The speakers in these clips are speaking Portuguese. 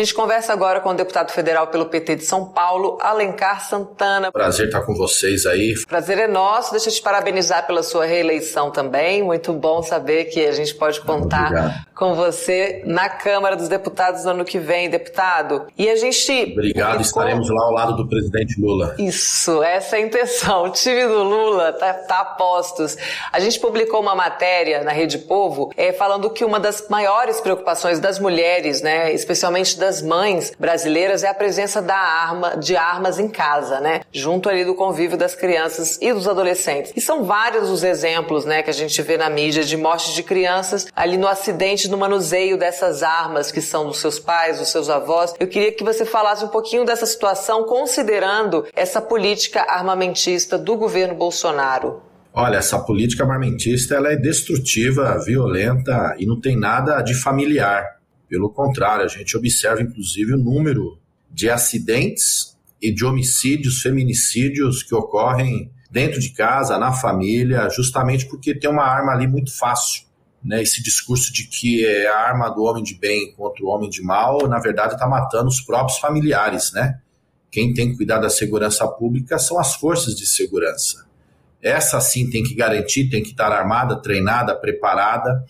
gente conversa agora com o deputado federal pelo PT de São Paulo, Alencar Santana. Prazer estar com vocês aí. Prazer é nosso. Deixa eu te parabenizar pela sua reeleição também. Muito bom saber que a gente pode contar Obrigado. com você na Câmara dos Deputados no ano que vem, deputado. E a gente. Obrigado, estaremos lá ao lado do presidente Lula. Isso, essa é a intenção. O time do Lula tá, tá a postos. A gente publicou uma matéria na Rede Povo é, falando que uma das maiores preocupações das mulheres, né, especialmente das mães brasileiras, é a presença da arma, de armas em casa, né, junto ali do convívio das crianças e dos adolescentes. E são vários os exemplos, né, que a gente vê na mídia de morte de crianças ali no acidente, no manuseio dessas armas que são dos seus pais, dos seus avós. Eu queria que você falasse um pouquinho dessa situação, considerando essa política armamentista do governo Bolsonaro. Olha, essa política armamentista ela é destrutiva, violenta e não tem nada de familiar. Pelo contrário, a gente observa inclusive o número de acidentes e de homicídios, feminicídios que ocorrem dentro de casa, na família, justamente porque tem uma arma ali muito fácil. Né? Esse discurso de que é a arma do homem de bem contra o homem de mal, na verdade, está matando os próprios familiares. Né? Quem tem que cuidar da segurança pública são as forças de segurança. Essa sim tem que garantir, tem que estar armada, treinada, preparada,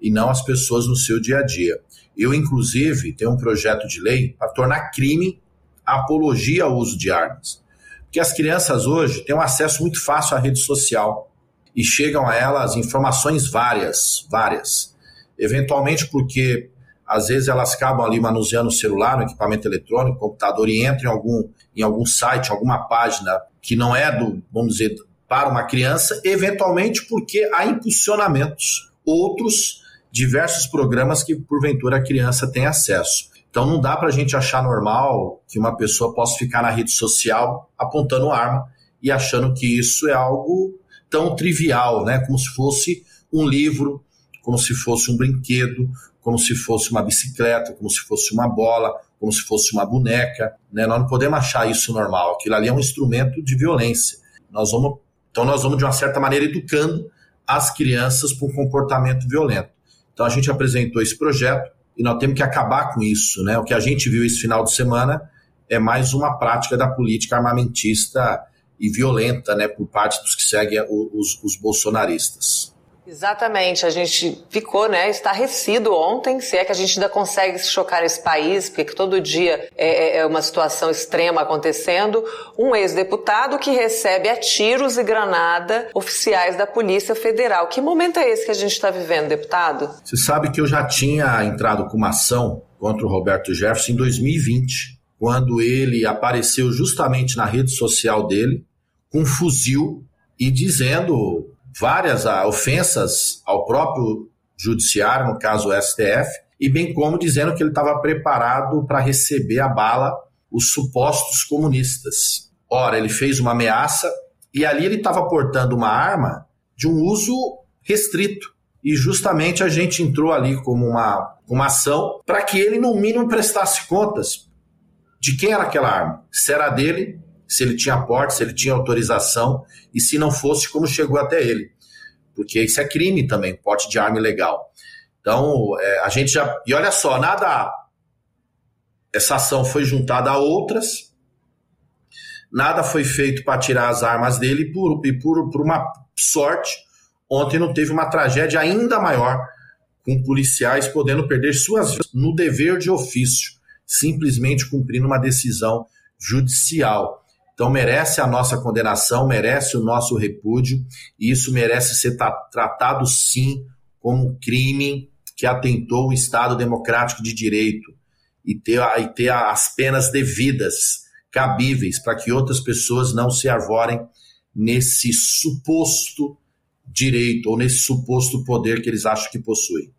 e não as pessoas no seu dia a dia. Eu, inclusive, tenho um projeto de lei para tornar crime a apologia ao uso de armas. Porque as crianças hoje têm um acesso muito fácil à rede social e chegam a elas informações várias, várias. Eventualmente porque às vezes elas acabam ali manuseando o celular, o equipamento eletrônico, o computador e entram em algum, em algum site, alguma página que não é do, vamos dizer, para uma criança, eventualmente porque há impulsionamentos, outros diversos programas que porventura a criança tem acesso. Então não dá para a gente achar normal que uma pessoa possa ficar na rede social apontando arma e achando que isso é algo tão trivial, né? Como se fosse um livro, como se fosse um brinquedo, como se fosse uma bicicleta, como se fosse uma bola, como se fosse uma boneca. Né? Nós não podemos achar isso normal. Aquilo ali é um instrumento de violência. Nós vamos então, nós vamos, de uma certa maneira, educando as crianças para um comportamento violento. Então, a gente apresentou esse projeto e nós temos que acabar com isso. Né? O que a gente viu esse final de semana é mais uma prática da política armamentista e violenta né, por parte dos que seguem os, os bolsonaristas. Exatamente, a gente ficou, né, estarrecido ontem, se é que a gente ainda consegue se chocar nesse país, porque todo dia é, é, é uma situação extrema acontecendo, um ex-deputado que recebe a tiros e granada oficiais da Polícia Federal. Que momento é esse que a gente está vivendo, deputado? Você sabe que eu já tinha entrado com uma ação contra o Roberto Jefferson em 2020, quando ele apareceu justamente na rede social dele, com um fuzil e dizendo várias ofensas ao próprio judiciário, no caso o STF, e bem como dizendo que ele estava preparado para receber a bala os supostos comunistas. Ora, ele fez uma ameaça e ali ele estava portando uma arma de um uso restrito. E justamente a gente entrou ali como uma, uma ação para que ele, no mínimo, prestasse contas de quem era aquela arma. Se era dele se ele tinha porte, se ele tinha autorização e se não fosse, como chegou até ele. Porque isso é crime também, porte de arma ilegal. Então, é, a gente já. E olha só, nada. Essa ação foi juntada a outras, nada foi feito para tirar as armas dele e por, e por, por uma sorte, ontem não teve uma tragédia ainda maior, com policiais podendo perder suas vidas no dever de ofício, simplesmente cumprindo uma decisão judicial. Então merece a nossa condenação, merece o nosso repúdio, e isso merece ser tratado sim como crime que atentou o Estado democrático de direito e ter, e ter as penas devidas, cabíveis, para que outras pessoas não se arvorem nesse suposto direito ou nesse suposto poder que eles acham que possuem.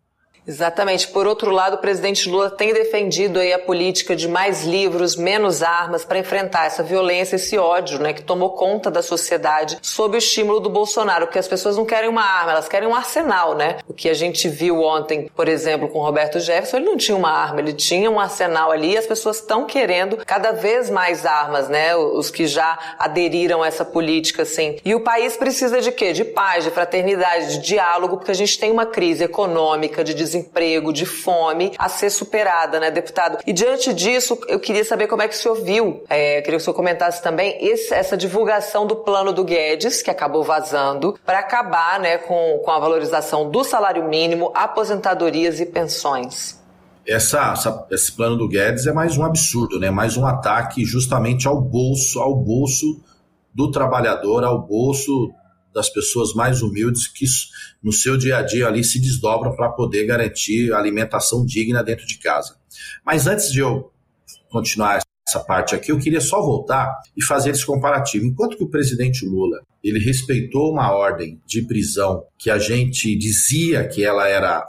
Exatamente. Por outro lado, o presidente Lula tem defendido aí a política de mais livros, menos armas para enfrentar essa violência, esse ódio, né, que tomou conta da sociedade sob o estímulo do Bolsonaro, porque as pessoas não querem uma arma, elas querem um arsenal, né? O que a gente viu ontem, por exemplo, com Roberto Jefferson, ele não tinha uma arma, ele tinha um arsenal ali e as pessoas estão querendo cada vez mais armas, né? Os que já aderiram a essa política, assim. E o país precisa de quê? De paz, de fraternidade, de diálogo, porque a gente tem uma crise econômica, de desemprego, de fome, a ser superada, né, deputado? E diante disso, eu queria saber como é que o senhor viu, é, queria que o senhor comentasse também esse, essa divulgação do plano do Guedes, que acabou vazando, para acabar né, com, com a valorização do salário mínimo, aposentadorias e pensões. Essa, essa, esse plano do Guedes é mais um absurdo, né? mais um ataque justamente ao bolso, ao bolso do trabalhador, ao bolso das pessoas mais humildes que no seu dia a dia ali se desdobram para poder garantir alimentação digna dentro de casa. Mas antes de eu continuar essa parte aqui, eu queria só voltar e fazer esse comparativo. Enquanto que o presidente Lula ele respeitou uma ordem de prisão que a gente dizia que ela era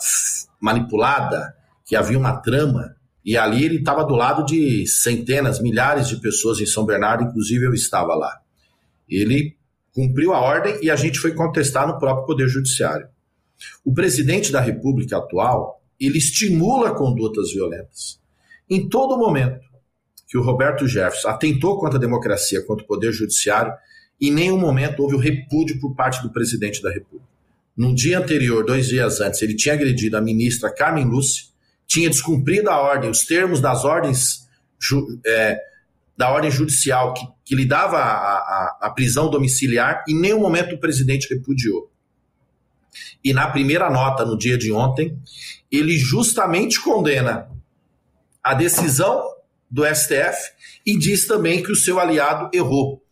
manipulada, que havia uma trama, e ali ele estava do lado de centenas, milhares de pessoas em São Bernardo, inclusive eu estava lá. Ele cumpriu a ordem e a gente foi contestar no próprio Poder Judiciário. O presidente da República atual, ele estimula condutas violentas. Em todo momento que o Roberto Jefferson atentou contra a democracia, contra o Poder Judiciário, em nenhum momento houve o repúdio por parte do presidente da República. No dia anterior, dois dias antes, ele tinha agredido a ministra Carmen Lúcia, tinha descumprido a ordem, os termos das ordens é, da ordem judicial que, que lhe dava a, a, a prisão domiciliar, em nenhum momento o presidente repudiou. E na primeira nota, no dia de ontem, ele justamente condena a decisão do STF e diz também que o seu aliado errou.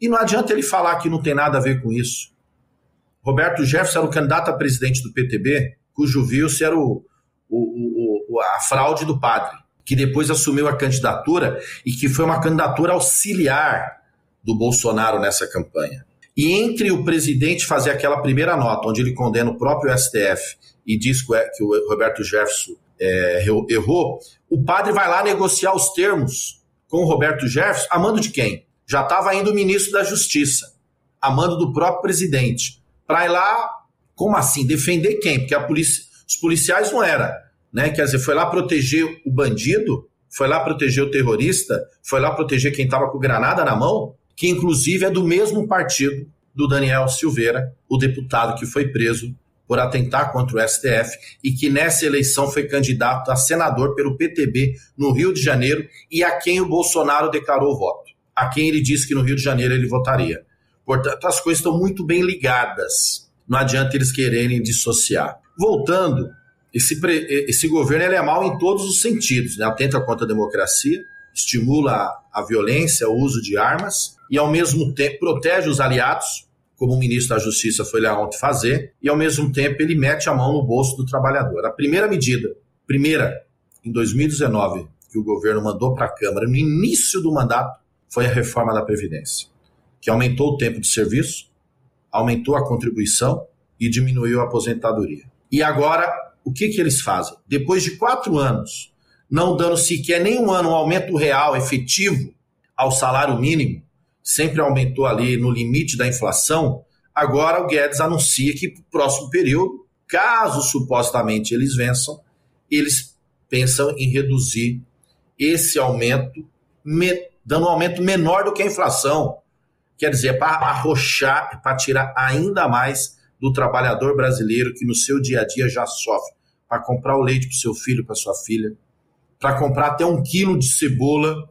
E não adianta ele falar que não tem nada a ver com isso. Roberto Jefferson era o candidato a presidente do PTB, cujo vice era o, o, o, a fraude do padre que depois assumiu a candidatura e que foi uma candidatura auxiliar do Bolsonaro nessa campanha. E entre o presidente fazer aquela primeira nota, onde ele condena o próprio STF e diz que o Roberto Jefferson é, errou, o padre vai lá negociar os termos com o Roberto Jefferson, a mando de quem? Já estava indo o ministro da Justiça, a mando do próprio presidente. Para ir lá, como assim? Defender quem? Porque polícia, os policiais não era né? Quer dizer, foi lá proteger o bandido, foi lá proteger o terrorista, foi lá proteger quem estava com granada na mão, que inclusive é do mesmo partido do Daniel Silveira, o deputado que foi preso por atentar contra o STF e que nessa eleição foi candidato a senador pelo PTB no Rio de Janeiro e a quem o Bolsonaro declarou voto, a quem ele disse que no Rio de Janeiro ele votaria. Portanto, as coisas estão muito bem ligadas. Não adianta eles quererem dissociar. Voltando esse, esse governo é mau em todos os sentidos. Né? Atenta contra a democracia, estimula a violência, o uso de armas e, ao mesmo tempo, protege os aliados, como o ministro da Justiça foi lá ontem fazer, e, ao mesmo tempo, ele mete a mão no bolso do trabalhador. A primeira medida, primeira, em 2019, que o governo mandou para a Câmara, no início do mandato, foi a reforma da Previdência, que aumentou o tempo de serviço, aumentou a contribuição e diminuiu a aposentadoria. E agora o que, que eles fazem? Depois de quatro anos, não dando sequer nenhum ano um aumento real, efetivo, ao salário mínimo, sempre aumentou ali no limite da inflação, agora o Guedes anuncia que para o próximo período, caso supostamente eles vençam, eles pensam em reduzir esse aumento, dando um aumento menor do que a inflação. Quer dizer, para arrochar, para tirar ainda mais do trabalhador brasileiro que no seu dia a dia já sofre para comprar o leite para o seu filho, para sua filha, para comprar até um quilo de cebola,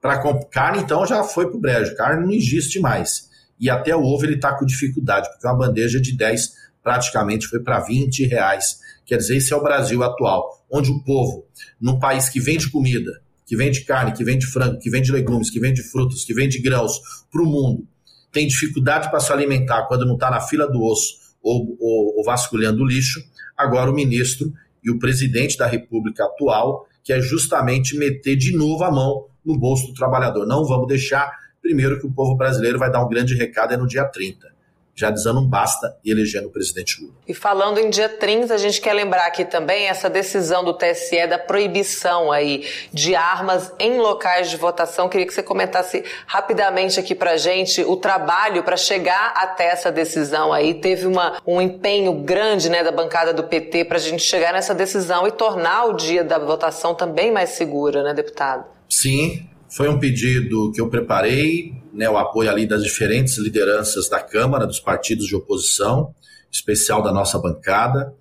para carne então já foi para o brejo, carne não existe mais. E até o ovo ele está com dificuldade, porque uma bandeja de 10 praticamente foi para 20 reais. Quer dizer, esse é o Brasil atual, onde o povo, num país que vende comida, que vende carne, que vende frango, que vende legumes, que vende frutas, que vende grãos para o mundo, tem dificuldade para se alimentar quando não está na fila do osso ou, ou, ou vasculhando o lixo, agora o ministro e o presidente da República atual, que é justamente meter de novo a mão no bolso do trabalhador. Não vamos deixar, primeiro, que o povo brasileiro vai dar um grande recado é no dia 30 já dizendo um basta e elegendo o presidente Lula. E falando em dia 30, a gente quer lembrar aqui também essa decisão do TSE da proibição aí de armas em locais de votação. Queria que você comentasse rapidamente aqui pra gente o trabalho para chegar até essa decisão aí. Teve uma, um empenho grande né, da bancada do PT para a gente chegar nessa decisão e tornar o dia da votação também mais segura, né, deputado? Sim, foi um pedido que eu preparei, né, o apoio ali das diferentes lideranças da Câmara, dos partidos de oposição, especial da nossa bancada.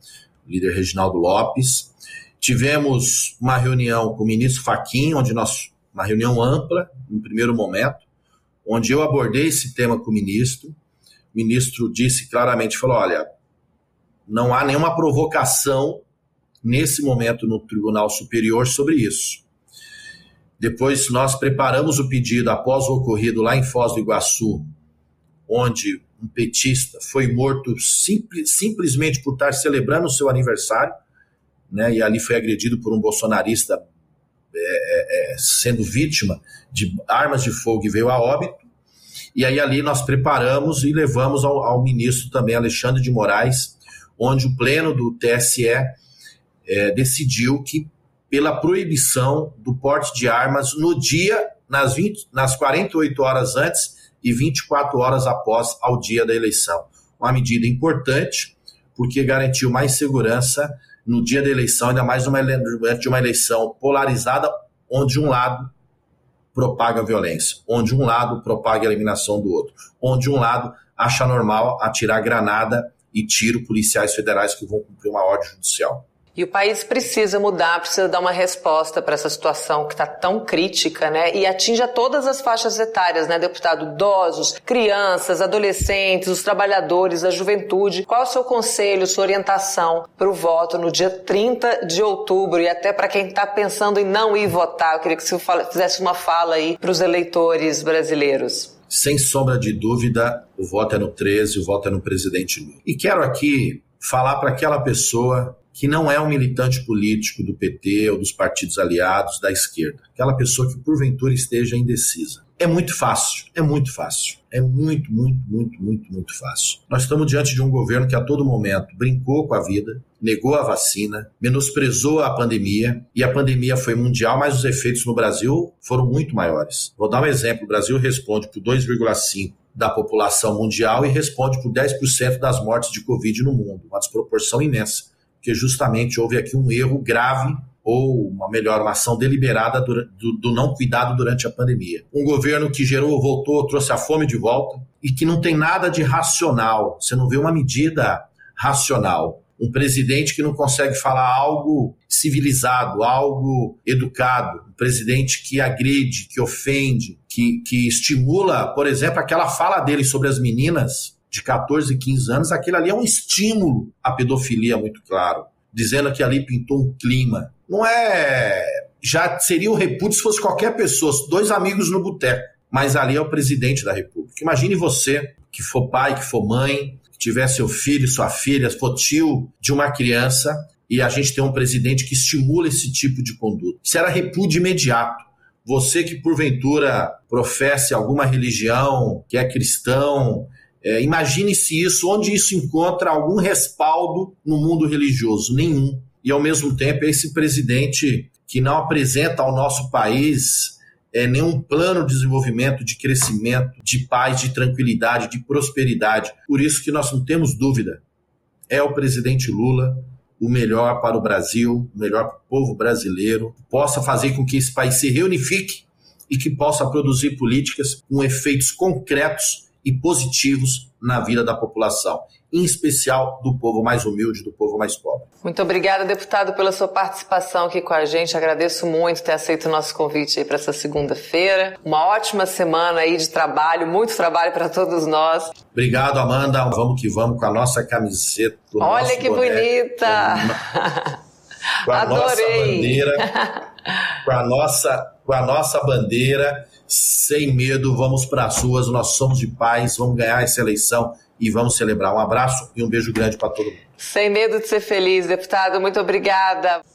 líder Reginaldo Lopes. Tivemos uma reunião com o ministro Faquim, onde nós uma reunião ampla, no primeiro momento, onde eu abordei esse tema com o ministro. O ministro disse claramente, falou, olha, não há nenhuma provocação nesse momento no Tribunal Superior sobre isso. Depois nós preparamos o pedido após o ocorrido lá em Foz do Iguaçu, onde um petista foi morto simples, simplesmente por estar celebrando o seu aniversário, né, e ali foi agredido por um bolsonarista é, é, é, sendo vítima de armas de fogo e veio a óbito. E aí ali nós preparamos e levamos ao, ao ministro também, Alexandre de Moraes, onde o pleno do TSE é, decidiu que pela proibição do porte de armas no dia, nas, 20, nas 48 horas antes e 24 horas após ao dia da eleição. Uma medida importante, porque garantiu mais segurança no dia da eleição, ainda mais de uma eleição polarizada, onde um lado propaga violência, onde um lado propaga a eliminação do outro, onde um lado acha normal atirar granada e tiro policiais federais que vão cumprir uma ordem judicial. E o país precisa mudar, precisa dar uma resposta para essa situação que está tão crítica, né? E atinge a todas as faixas etárias, né, deputado? Idosos, crianças, adolescentes, os trabalhadores, a juventude. Qual é o seu conselho, sua orientação para o voto no dia 30 de outubro e até para quem está pensando em não ir votar? Eu queria que você fizesse uma fala aí para os eleitores brasileiros. Sem sombra de dúvida, o voto é no 13, o voto é no presidente Lula. E quero aqui falar para aquela pessoa que não é um militante político do PT ou dos partidos aliados da esquerda, aquela pessoa que porventura esteja indecisa. É muito fácil, é muito fácil. É muito, muito, muito, muito, muito fácil. Nós estamos diante de um governo que a todo momento brincou com a vida, negou a vacina, menosprezou a pandemia, e a pandemia foi mundial, mas os efeitos no Brasil foram muito maiores. Vou dar um exemplo: o Brasil responde por 2,5% da população mundial e responde por 10% das mortes de Covid no mundo, uma desproporção imensa porque justamente houve aqui um erro grave ou uma melhor, uma ação deliberada do, do, do, não cuidado durante a pandemia. Um governo que gerou, voltou, trouxe a fome de volta e que não tem nada de racional. Você não vê uma medida racional. Um presidente que não consegue falar algo civilizado, algo educado. Um presidente que agride, que ofende, que, que estimula, por exemplo, aquela fala dele sobre as meninas de 14, 15 anos, aquilo ali é um estímulo à pedofilia muito claro, dizendo que ali pintou um clima. Não é. Já seria o repúdio se fosse qualquer pessoa, dois amigos no boteco. Mas ali é o presidente da República. Imagine você, que for pai, que for mãe, que tiver seu filho, sua filha, for tio de uma criança, e a gente tem um presidente que estimula esse tipo de conduta. Era repúdio imediato. Você que porventura professe alguma religião, que é cristão, é, Imagine-se isso, onde isso encontra algum respaldo no mundo religioso? Nenhum. E, ao mesmo tempo, esse presidente que não apresenta ao nosso país é, nenhum plano de desenvolvimento, de crescimento, de paz, de tranquilidade, de prosperidade. Por isso que nós não temos dúvida. É o presidente Lula o melhor para o Brasil, o melhor para o povo brasileiro, possa fazer com que esse país se reunifique e que possa produzir políticas com efeitos concretos e positivos na vida da população, em especial do povo mais humilde, do povo mais pobre. Muito obrigada, deputado, pela sua participação aqui com a gente. Agradeço muito ter aceito o nosso convite para essa segunda-feira. Uma ótima semana aí de trabalho, muito trabalho para todos nós. Obrigado, Amanda. Vamos que vamos com a nossa camiseta. Olha que boné, bonita! Com a Adorei. nossa bandeira, com a nossa, com a nossa bandeira sem medo, vamos para as ruas, nós somos de paz, vamos ganhar essa eleição e vamos celebrar. Um abraço e um beijo grande para todo mundo. Sem medo de ser feliz, deputado, muito obrigada.